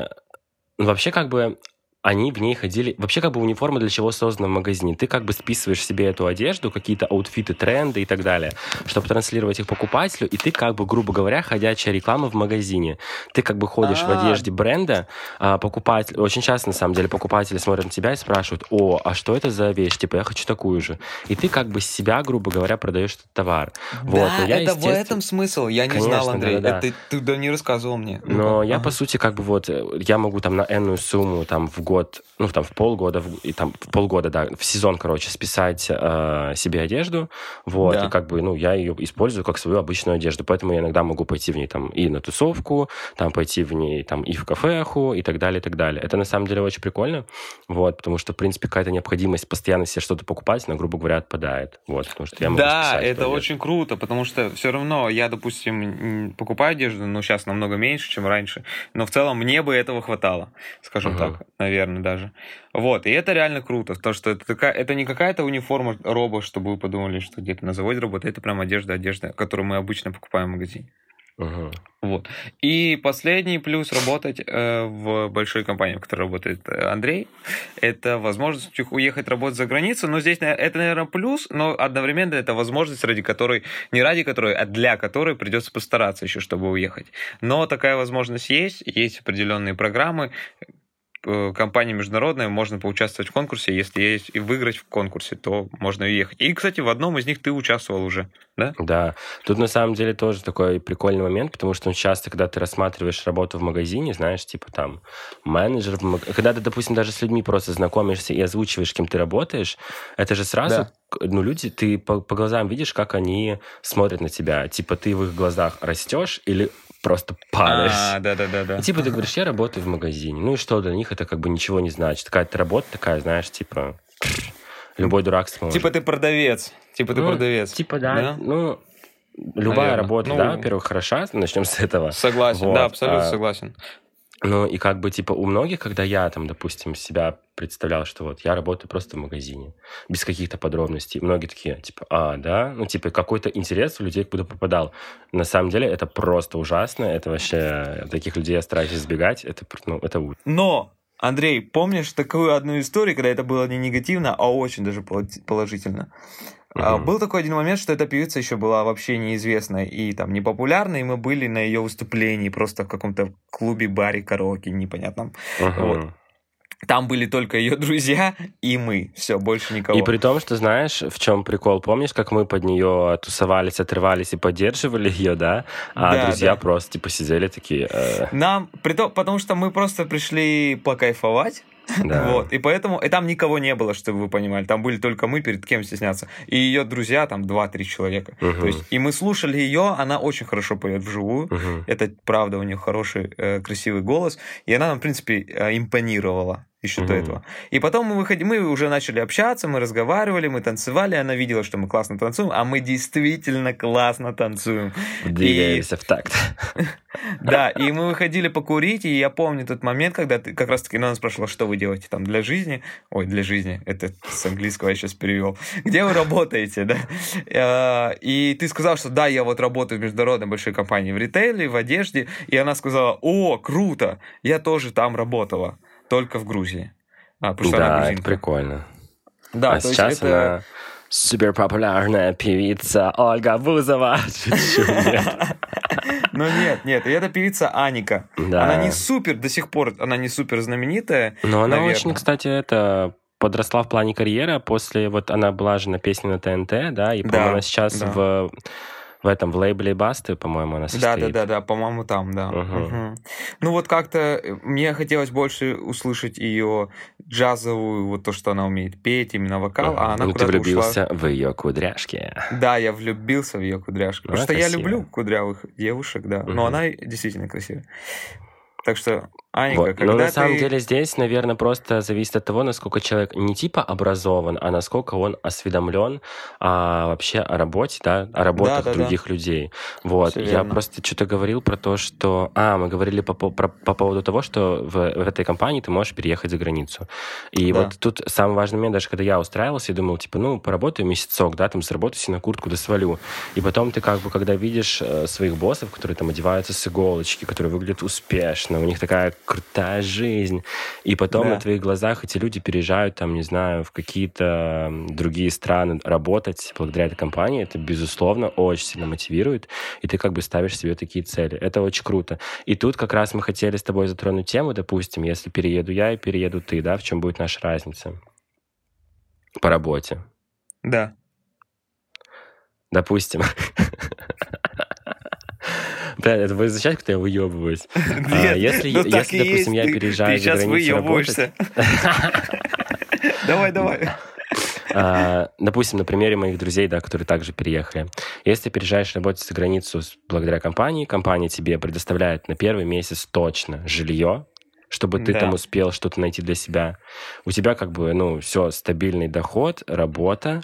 S2: ну, вообще как бы они в ней ходили... Вообще, как бы униформа для чего создана в магазине? Ты как бы списываешь себе эту одежду, какие-то аутфиты, тренды и так далее, чтобы транслировать их покупателю, и ты как бы, грубо говоря, ходячая реклама в магазине. Ты как бы ходишь А-а-а. в а. одежде бренда, а покупатель... Очень часто, на самом деле, покупатели смотрят на тебя и спрашивают, о, а что это за вещь? Типа, я хочу такую же. И ты как бы себя, грубо говоря, продаешь этот товар.
S1: Да, вот. Но я, это естественно... в этом смысл. Я не Конечно, знал, Андрей. Да, да. Это, ты, ты не рассказывал мне.
S2: Но ну, я, ага. по сути, как бы вот, я могу там на энную сумму там в год, ну, там, в полгода, в, и там, в полгода, да, в сезон, короче, списать э, себе одежду, вот, да. и как бы, ну, я ее использую как свою обычную одежду, поэтому я иногда могу пойти в ней там и на тусовку, там, пойти в ней там и в кафеху, и так далее, и так далее. Это, на самом деле, очень прикольно, вот, потому что, в принципе, какая-то необходимость постоянно себе что-то покупать, она, грубо говоря, отпадает, вот, потому что я
S1: могу Да, это очень круто, потому что все равно я, допустим, покупаю одежду, ну, сейчас намного меньше, чем раньше, но в целом мне бы этого хватало, скажем uh-huh. так, наверное, даже даже. Вот, и это реально круто, то, что это, такая, это не какая-то униформа робо, чтобы вы подумали, что где-то на заводе работает, это прям одежда, одежда, которую мы обычно покупаем в магазине. Угу. Вот. И последний плюс работать э, в большой компании, в которой работает э, Андрей, это возможность уехать работать за границу. Но здесь это, наверное, плюс, но одновременно это возможность, ради которой, не ради которой, а для которой придется постараться еще, чтобы уехать. Но такая возможность есть, есть определенные программы, Э, компания международная, можно поучаствовать в конкурсе, если есть и выиграть в конкурсе, то можно уехать. И, кстати, в одном из них ты участвовал уже, да?
S2: Да. Тут на самом деле тоже такой прикольный момент, потому что часто, когда ты рассматриваешь работу в магазине, знаешь, типа там менеджер, в маг... когда ты, допустим, даже с людьми просто знакомишься и озвучиваешь, кем ты работаешь, это же сразу да ну, люди, ты по, по глазам видишь, как они смотрят на тебя. Типа, ты в их глазах растешь или просто падаешь. А,
S1: да-да-да.
S2: И типа ты говоришь, я работаю в магазине. Ну и что, для них это как бы ничего не значит. Какая-то работа такая, знаешь, типа... Любой дурак
S1: сможет. Типа ты продавец. Типа ты ну, продавец.
S2: Типа да. да? Ну, любая Наверное. работа, ну, да, во-первых, хороша. Начнем с этого.
S1: Согласен, вот. да, абсолютно а, согласен.
S2: Ну, и как бы, типа, у многих, когда я, там, допустим, себя представлял, что вот я работаю просто в магазине, без каких-то подробностей, многие такие, типа, а, да? Ну, типа, какой-то интерес у людей куда попадал. На самом деле, это просто ужасно, это вообще... Таких людей я стараюсь избегать, это, ну, это...
S1: Но Андрей, помнишь такую одну историю, когда это было не негативно, а очень даже положительно? Uh-huh. Был такой один момент, что эта певица еще была вообще неизвестная и там не популярной, и мы были на ее выступлении просто в каком-то клубе, баре, караоке непонятном. Uh-huh. Вот. Там были только ее друзья и мы. Все, больше никого.
S2: И при том, что знаешь, в чем прикол? Помнишь, как мы под нее тусовались, отрывались и поддерживали ее, да? А да, друзья да. просто типа сидели такие. Э...
S1: Нам, при том, потому что мы просто пришли покайфовать. Да. Вот. И поэтому, и там никого не было, чтобы вы понимали. Там были только мы, перед кем стесняться. И ее друзья, там 2-3 человека. Угу. То есть, и мы слушали ее, она очень хорошо поет вживую. Угу. Это правда, у нее хороший, э, красивый голос. И она нам, в принципе, э, импонировала еще mm-hmm. до этого. И потом мы выходили, мы уже начали общаться, мы разговаривали, мы танцевали, она видела, что мы классно танцуем, а мы действительно классно танцуем.
S2: Двигаемся и... в такт.
S1: Да, и мы выходили покурить, и я помню тот момент, когда ты как раз-таки она спрашивала, что вы делаете там для жизни. Ой, для жизни, это с английского я сейчас перевел. Где вы работаете, да? А, и ты сказал, что да, я вот работаю в международной большой компании в ритейле, в одежде, и она сказала, о, круто, я тоже там работала только в Грузии.
S2: А, потому что да, она это прикольно. Да, а сейчас это... она супер популярная певица Ольга Бузова.
S1: Ну нет, нет, и эта певица Аника. Да. Она не супер, до сих пор она не супер знаменитая.
S2: Но она наверное. очень, кстати, это подросла в плане карьеры. После вот она была же на песне на ТНТ, да, и, по-моему, да, она сейчас да. в в этом в лейбле Басты, по-моему, она состоит.
S1: Да, да, да, да, по-моему, там, да. Угу. Угу. Ну вот как-то э, мне хотелось больше услышать ее джазовую, вот то, что она умеет петь, именно вокал, угу. а она
S2: ну, ты влюбился ушла... в ее кудряшки.
S1: Да, я влюбился в ее кудряшки. Она потому что красивая. я люблю кудрявых девушек, да. Угу. Но она действительно красивая. Так что Аника, вот. когда
S2: Но
S1: на
S2: ты... самом деле здесь, наверное, просто зависит от того, насколько человек не типа образован, а насколько он осведомлен а, вообще о работе, да, о работах да, да, других да. людей. Вот. Все Я верно. просто что-то говорил про то, что... А, мы говорили по, по, по поводу того, что в, в этой компании ты можешь переехать за границу. И да. вот тут самый важный момент, даже когда я устраивался, я думал, типа, ну, поработаю месяцок, да, там, заработаю себе на куртку, да свалю. И потом ты как бы, когда видишь э, своих боссов, которые там одеваются с иголочки, которые выглядят успешно, у них такая крутая жизнь. И потом да. на твоих глазах эти люди переезжают, там, не знаю, в какие-то другие страны работать благодаря этой компании. Это, безусловно, очень сильно мотивирует. И ты как бы ставишь себе такие цели. Это очень круто. И тут как раз мы хотели с тобой затронуть тему, допустим, если перееду я и перееду ты, да, в чем будет наша разница? По работе.
S1: Да.
S2: Допустим. Да, это будет означать, что я выебываюсь.
S1: Нет, а, если, ну, если допустим, я переезжаю ты, за границу работать... Давай, давай.
S2: А, допустим, на примере моих друзей, да, которые также переехали. Если ты переезжаешь работать за границу благодаря компании, компания тебе предоставляет на первый месяц точно жилье, чтобы ты да. там успел что-то найти для себя. У тебя как бы, ну, все, стабильный доход, работа,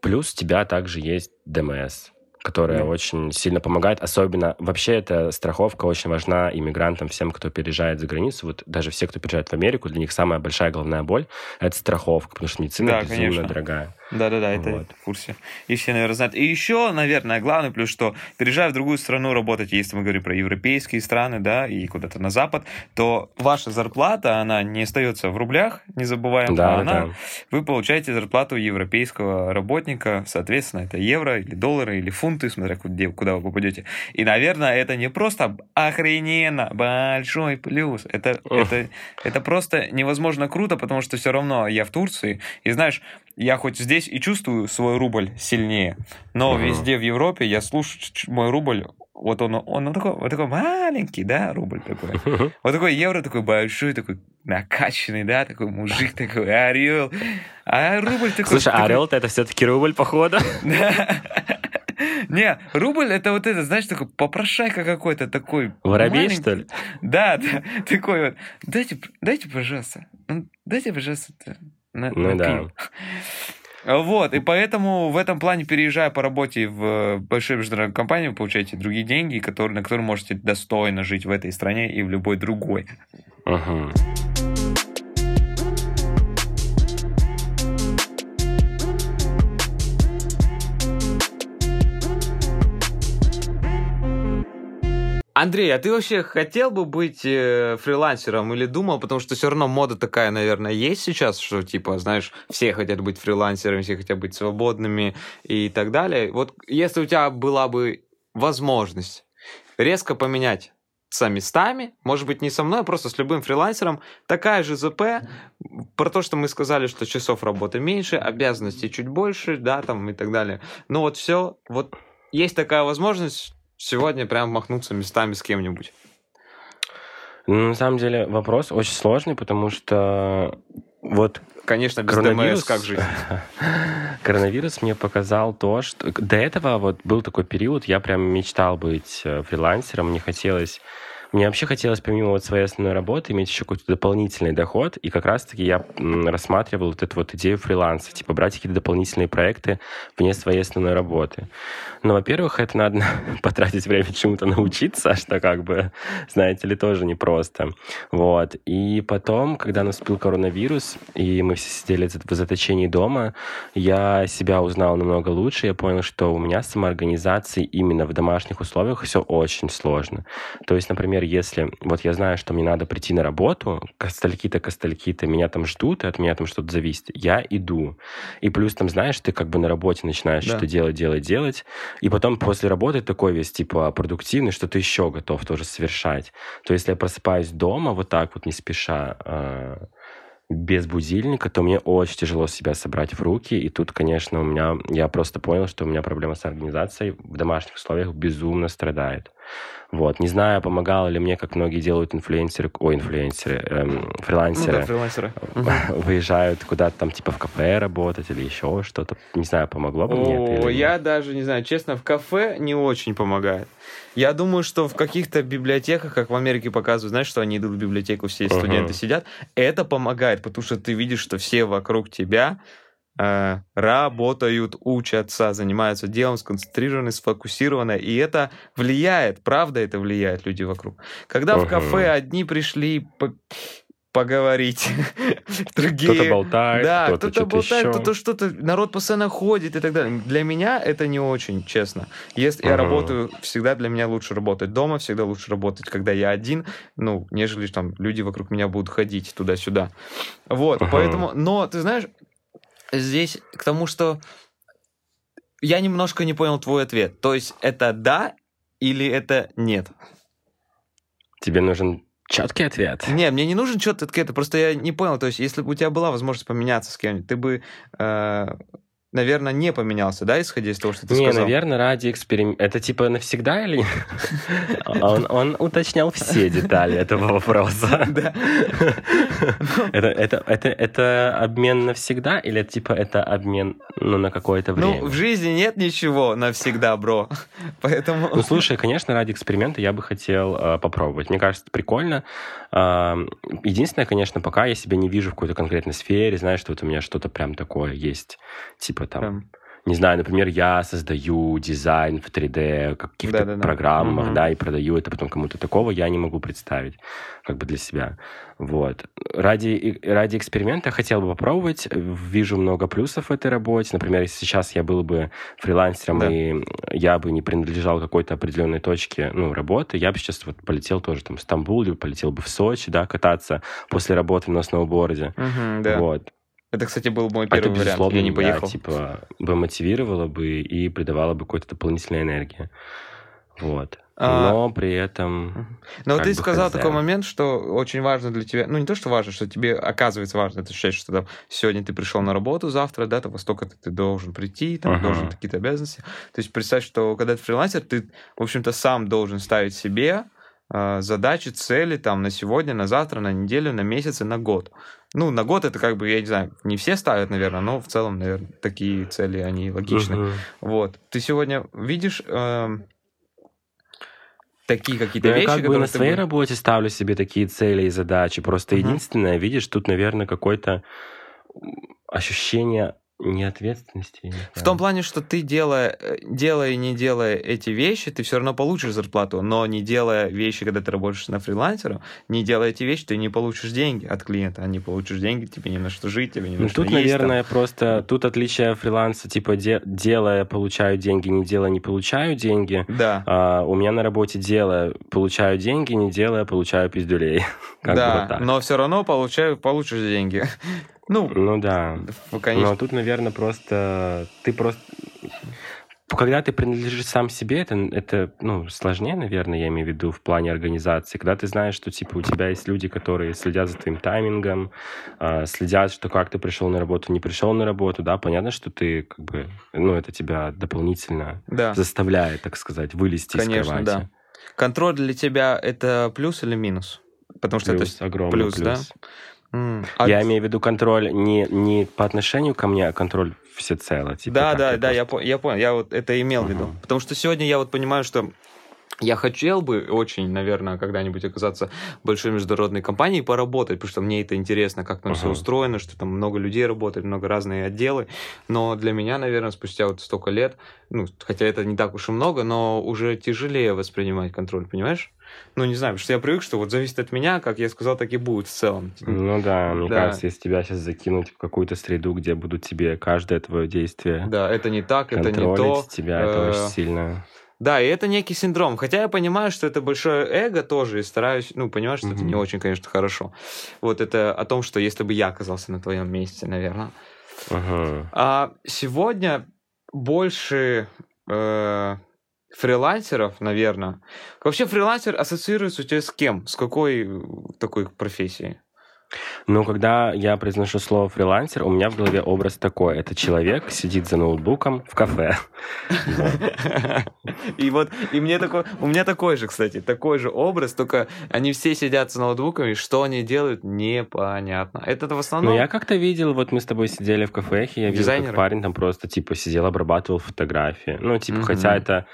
S2: плюс у тебя также есть ДМС которая mm. очень сильно помогает. Особенно вообще эта страховка очень важна иммигрантам, всем, кто переезжает за границу. Вот даже все, кто переезжает в Америку, для них самая большая головная боль — это страховка, потому что медицина да, безумно конечно. дорогая.
S1: Да-да-да, это вот. в курсе. И все, наверное, знают. И еще, наверное, главный плюс, что переезжая в другую страну работать, если мы говорим про европейские страны, да, и куда-то на Запад, то ваша зарплата, она не остается в рублях, не забываем, да, а она, да. вы получаете зарплату европейского работника, соответственно, это евро или доллары или фунты, смотря куда, куда вы попадете. И, наверное, это не просто охрененно большой плюс, это, это, это просто невозможно круто, потому что все равно я в Турции, и знаешь, я хоть здесь и чувствую свой рубль сильнее, но uh-huh. везде в Европе я слушаю мой рубль вот он, он, он такой, вот такой маленький, да, рубль такой. Вот такой евро такой большой, такой накачанный, да, такой мужик такой, орел. А рубль такой...
S2: Слушай, такой... орел это все-таки рубль, походу.
S1: Не, рубль это вот это, знаешь, такой попрошайка какой-то такой.
S2: Воробей, что ли?
S1: Да, да, такой вот. Дайте, дайте, пожалуйста. Дайте, пожалуйста. На, ну да. Вот, и поэтому в этом плане, переезжая по работе в большую международную компанию, вы получаете другие деньги, которые, на которые можете достойно жить в этой стране и в любой другой. Uh-huh. Андрей, а ты вообще хотел бы быть э, фрилансером или думал, потому что все равно мода такая, наверное, есть сейчас, что типа, знаешь, все хотят быть фрилансерами, все хотят быть свободными и так далее. Вот если у тебя была бы возможность резко поменять со местами, может быть, не со мной, а просто с любым фрилансером, такая же ЗП, про то, что мы сказали, что часов работы меньше, обязанностей чуть больше, да, там и так далее. Ну вот все, вот есть такая возможность, сегодня прям махнуться местами с кем-нибудь?
S2: Ну, на самом деле вопрос очень сложный, потому что вот
S1: Конечно, без коронавирус, ДМС как жить?
S2: Коронавирус мне показал то, что... До этого вот был такой период, я прям мечтал быть э, фрилансером, мне хотелось мне вообще хотелось, помимо вот своей основной работы, иметь еще какой-то дополнительный доход, и как раз-таки я рассматривал вот эту вот идею фриланса, типа брать какие-то дополнительные проекты вне своей основной работы. Но, во-первых, это надо потратить время чему-то научиться, что как бы, знаете ли, тоже непросто. Вот. И потом, когда наступил коронавирус, и мы все сидели в заточении дома, я себя узнал намного лучше, я понял, что у меня с самоорганизацией именно в домашних условиях все очень сложно. То есть, например, если вот я знаю, что мне надо прийти на работу, костальки-то, костальки-то, меня там ждут, и от меня там что-то зависит, я иду. И плюс там, знаешь, ты как бы на работе начинаешь да. что-то делать, делать, делать, и потом после работы такой весь, типа, продуктивный, что ты еще готов тоже совершать. То если я просыпаюсь дома вот так вот, не спеша, а, без будильника, то мне очень тяжело себя собрать в руки. И тут, конечно, у меня... Я просто понял, что у меня проблема с организацией в домашних условиях безумно страдает. Вот. Не знаю, помогало ли мне, как многие делают инфлюенсеры, ой, инфлюенсеры, эм, фрилансеры, ну, да, фрилансеры. выезжают куда-то там типа в кафе работать или еще что-то. Не знаю, помогло бы мне
S1: это или Я даже не знаю, честно, в кафе не очень помогает. Я думаю, что в каких-то библиотеках, как в Америке показывают, знаешь, что они идут в библиотеку, все студенты uh-huh. сидят, это помогает, потому что ты видишь, что все вокруг тебя Э, работают, учатся, занимаются делом, сконцентрированы, сфокусированы, и это влияет, правда это влияет люди вокруг. Когда uh-huh. в кафе одни пришли по поговорить, другие...
S2: Кто-то болтает,
S1: да, кто-то, кто-то болтает, еще. кто-то что-то, народ постоянно ходит и так далее. Для меня это не очень, честно. Если uh-huh. я работаю, всегда для меня лучше работать дома, всегда лучше работать, когда я один, ну, нежели там люди вокруг меня будут ходить туда-сюда. Вот, uh-huh. поэтому, но, ты знаешь, здесь к тому, что я немножко не понял твой ответ. То есть это да или это нет?
S2: Тебе нужен четкий ответ?
S1: Не, мне не нужен четкий ответ, просто я не понял. То есть если бы у тебя была возможность поменяться с кем-нибудь, ты бы э, наверное, не поменялся, да, исходя из того, что ты
S2: не,
S1: сказал?
S2: Не, наверное, ради эксперимента. Это типа навсегда или он, он уточнял все детали этого вопроса. Да. это, это, это, это обмен навсегда или типа это обмен ну, на какое-то ну, время?
S1: Ну, в жизни нет ничего навсегда, бро. Поэтому...
S2: Ну, слушай, конечно, ради эксперимента я бы хотел э, попробовать. Мне кажется, прикольно. Э, единственное, конечно, пока я себя не вижу в какой-то конкретной сфере, знаешь, что вот у меня что-то прям такое есть. Типа типа там... Прям не знаю, например, я создаю дизайн в 3D, каких-то
S1: Да-да-да.
S2: программах,
S1: Мгм.
S2: да, и продаю это потом кому-то такого, я не могу представить, как бы для себя. Вот. Ради, ради эксперимента хотел бы попробовать. Вижу много плюсов в этой работе. Например, если сейчас я был бы фрилансером,
S1: Да.
S2: и я бы не принадлежал какой-то определенной точке ну, работы, я бы сейчас вот полетел тоже там в Стамбул, либо полетел бы в Сочи, да, кататься после работы на сноуборде.
S1: Мгм, да.
S2: Вот.
S1: Это, кстати, был мой
S2: Это,
S1: первый вариант.
S2: безусловно,
S1: Я не поехал.
S2: типа, бы мотивировало бы и придавало бы какой-то дополнительной энергии. Вот.
S1: А-
S2: Но при этом...
S1: Но вот
S2: как
S1: ты сказал
S2: хз.
S1: такой момент, что очень важно для тебя, ну не то, что важно, что тебе оказывается важно, ты ощущаешь, что там, сегодня ты пришел на работу, завтра, да, там, во столько-то ты должен прийти, там,
S2: Ага.
S1: должен какие-то обязанности. То есть представь, что когда ты фрилансер, ты, в общем-то, сам должен ставить себе задачи, цели там на сегодня, на завтра, на неделю, на месяц и на год. Ну, на год это как бы, я не знаю, не все ставят, наверное, но в целом, наверное, такие цели, они логичны.
S2: Мгм.
S1: Вот. Ты сегодня видишь эм, такие какие-то
S2: Ну, я
S1: вещи,
S2: как бы на
S1: ты
S2: своей
S1: бы-
S2: работе ставлю себе такие цели и задачи. Просто
S1: Мгм.
S2: единственное, видишь, тут, наверное, какое-то м, ощущение неответственности. я не
S1: В том плане, что ты делая, э, делая и не делая эти вещи, ты все равно получишь зарплату, но не делая вещи, когда ты работаешь на фрилансера, не делая эти вещи, ты не получишь деньги от клиента, а не получишь деньги, тебе не на что жить, тебе не на
S2: Ну,
S1: что
S2: тут,
S1: есть, там.
S2: наверное, просто тут отличие фриланса, типа, де- делая, получаю деньги, не делая, не получаю деньги.
S1: Да,
S2: А у меня на работе делая, получаю деньги, не делая, получаю пиздюлей. Как
S1: да,
S2: вот так.
S1: но все равно получаю, получишь деньги. Ну,
S2: Ну да.
S1: конечно,
S2: Но тут, наверное, просто ты просто... Когда ты принадлежишь сам себе, это, это ну, сложнее, наверное, я имею в виду в плане организации. Когда ты знаешь, что типа у тебя есть люди, которые следят за твоим таймингом, а, следят, что как ты пришел на работу, не пришел на работу, да, понятно, что ты как бы, ну, это тебя дополнительно
S1: да,
S2: заставляет, так сказать, вылезти из
S1: конечно,
S2: кровати.
S1: да. Контроль для тебя это плюс или минус? Потому что
S2: Плюс,
S1: это
S2: огромный
S1: плюс,
S2: плюс.
S1: да? М, а
S2: Я имею в виду контроль не, не по отношению ко мне, а контроль всецело. Типа,
S1: да, да,
S2: я
S1: да, я,
S2: просто-
S1: по- я понял, я вот это имел в виду. Потому что сегодня я вот понимаю, что я хотел бы очень, наверное, когда-нибудь оказаться большой международной компании и поработать, потому что мне это интересно, как там все
S2: Ага.
S1: устроено, что там много людей работает, много разные отделы. Но для меня, наверное, спустя вот столько лет, ну, хотя это не так уж и много, но уже тяжелее воспринимать контроль, понимаешь? Ну, не знаю, потому что я привык, что вот зависит от меня, как я сказал, так и будет в целом.
S2: Ну да, мне
S1: Да.
S2: кажется, если тебя сейчас закинуть в какую-то среду, где будут тебе каждое твое действие
S1: Да, это не так, это не то.
S2: тебя, это
S1: Э,
S2: очень сильно.
S1: Да, и это некий синдром. Хотя я понимаю, что это большое эго тоже, и стараюсь, ну, понимаешь, что это не очень, конечно, хорошо. Вот это о том, что если бы я оказался на твоем месте, наверное.
S2: Ага.
S1: А сегодня больше э, фрилансеров, наверное. Вообще фрилансер ассоциируется у тебя с кем? С какой э, такой профессией?
S2: Ну, когда я произношу слово фрилансер, у меня в голове образ такой. Это человек сидит за ноутбуком в кафе.
S1: И вот, и мне такой, у меня такой же, кстати, такой же образ, только они все сидят с ноутбуками, что они делают, непонятно. Это в основном...
S2: Ну, я как-то видел, вот мы с тобой сидели в кафе, и я видел, как парень там просто, типа, сидел, обрабатывал фотографии. Ну, типа, хотя это...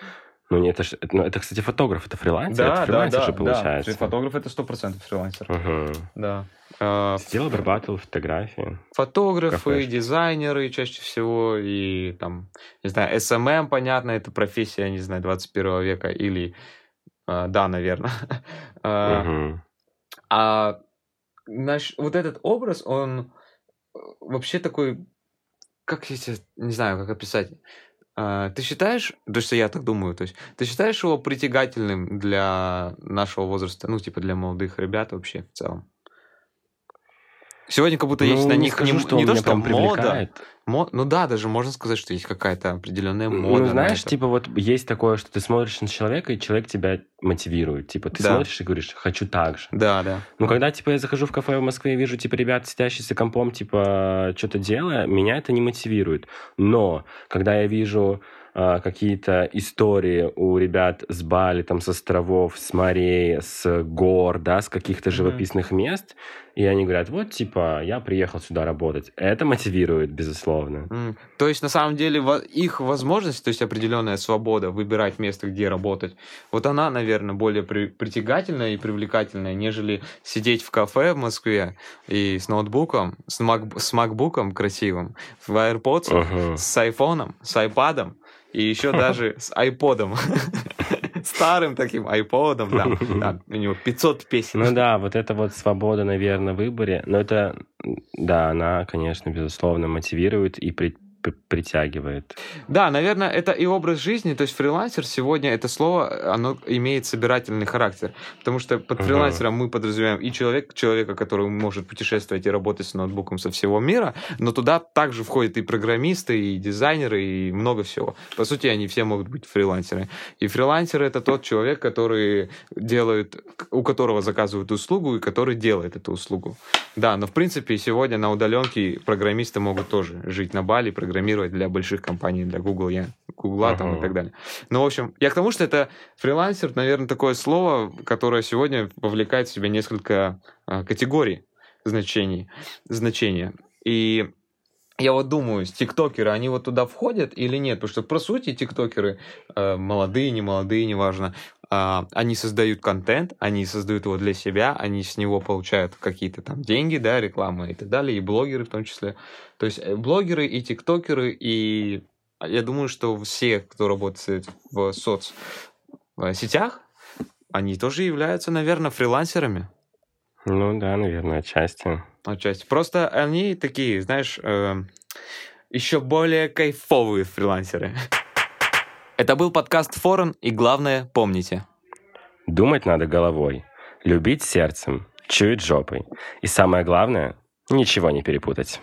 S2: Ну, не, это, ж- ну, это, кстати, фотограф, это фрилансер, это фрилансер же получается.
S1: Фотограф это сто процентов фрилансер.
S2: Мгм.
S1: Да. А,
S2: Сидел, обрабатывал фотографии.
S1: Фотографы,
S2: Кафешки.
S1: дизайнеры чаще всего, и там, не знаю, SMM, понятно, это профессия, не знаю, 21 века, или, а, да, наверное. А,
S2: Мгм.
S1: А наш, вот этот образ, он э, вообще такой, как я тебе, не знаю, как описать. А, Ты считаешь, то есть я так думаю, то есть ты считаешь его притягательным для нашего возраста, ну типа для молодых ребят вообще в целом? Сегодня как будто есть
S2: Ну,
S1: на
S2: не
S1: них
S2: скажу,
S1: не,
S2: что
S1: не то, что мода,
S2: привлекает.
S1: Мо- ну да, даже можно сказать, что есть какая-то определенная мода.
S2: Ну,
S1: на
S2: знаешь, типа вот есть такое, что ты смотришь на человека, и человек тебя мотивирует. Типа ты
S1: Да.
S2: смотришь и говоришь, хочу так же.
S1: Да, да.
S2: Ну, когда, типа, я захожу в кафе в Москве и вижу, типа, ребят, сидящие за компом, типа, что-то делая, меня это не мотивирует. Но, когда я вижу а, какие-то истории у ребят с Бали, там, с островов, с морей, с гор, да, с каких-то живописных mm-hmm. мест, и они говорят, вот, типа, я приехал сюда работать. Это мотивирует, безусловно.
S1: Mm. То есть, на самом деле, их возможность, то есть определенная свобода выбирать место, где работать, вот она, наверное, более при- притягательная и привлекательная, нежели сидеть в кафе в Москве и с ноутбуком, с, мак- с макбуком красивым, в AirPods, uh-huh. с айфоном, с айпадом, и еще даже с айподом. Старым таким айподом, да, да, у него 500 песен.
S2: Ну да, вот это вот свобода, наверное, в выборе, но это, да, она, конечно, безусловно, мотивирует и при, притягивает.
S1: Да, наверное, это и образ жизни. То есть фрилансер сегодня, это слово, оно имеет собирательный характер. Потому что под фрилансером uh-huh. мы подразумеваем и человек, человека, который может путешествовать и работать с ноутбуком со всего мира, но туда также входят и программисты, и дизайнеры, и много всего. По сути, они все могут быть фрилансеры. И фрилансер это тот человек, который делает, у которого заказывают услугу, и который делает эту услугу. Да, но в принципе сегодня на удаленке программисты могут тоже жить на Бали, программировать для больших компаний, для Google, я, Google uh-huh. там и так далее. Ну, в общем, я к тому, что это фрилансер, наверное, такое слово, которое сегодня вовлекает в себя несколько а, категорий значений, значения. И я вот думаю, тиктокеры, они вот туда входят или нет? Потому что, по сути, тиктокеры, э, молодые, не молодые, неважно, они создают контент, они создают его для себя, они с него получают какие-то там деньги, да, рекламы и так далее, и блогеры в том числе. То есть э, блогеры и тиктокеры, и я думаю, что все, кто работает в соцсетях, они тоже являются, наверное, фрилансерами.
S2: Ну да, наверное, отчасти.
S1: Отчасти. Просто они такие, знаешь, э, еще более кайфовые фрилансеры. Это был подкаст Форен, и главное, помните.
S2: Думать надо головой, любить сердцем, чуять жопой. И самое главное, ничего не перепутать.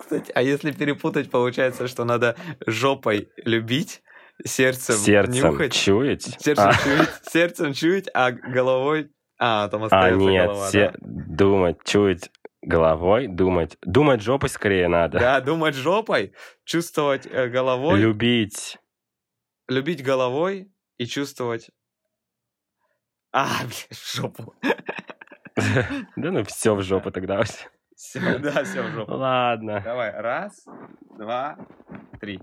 S1: Кстати, а если перепутать, получается, что надо жопой любить, сердцем,
S2: сердцем
S1: нюхать.
S2: чуять?
S1: Сердцем, а. чуять, сердцем чуять, а головой... А, там а, остается
S2: а, нет,
S1: голова,
S2: се...
S1: да?
S2: думать, чуять головой, думать. Думать жопой скорее надо.
S1: Да, думать жопой, чувствовать э, головой.
S2: Любить.
S1: Любить головой и чувствовать... А, блядь, жопу.
S2: Да ну все в жопу тогда.
S1: Все, да, все в жопу.
S2: Ладно.
S1: Давай, раз, два, три.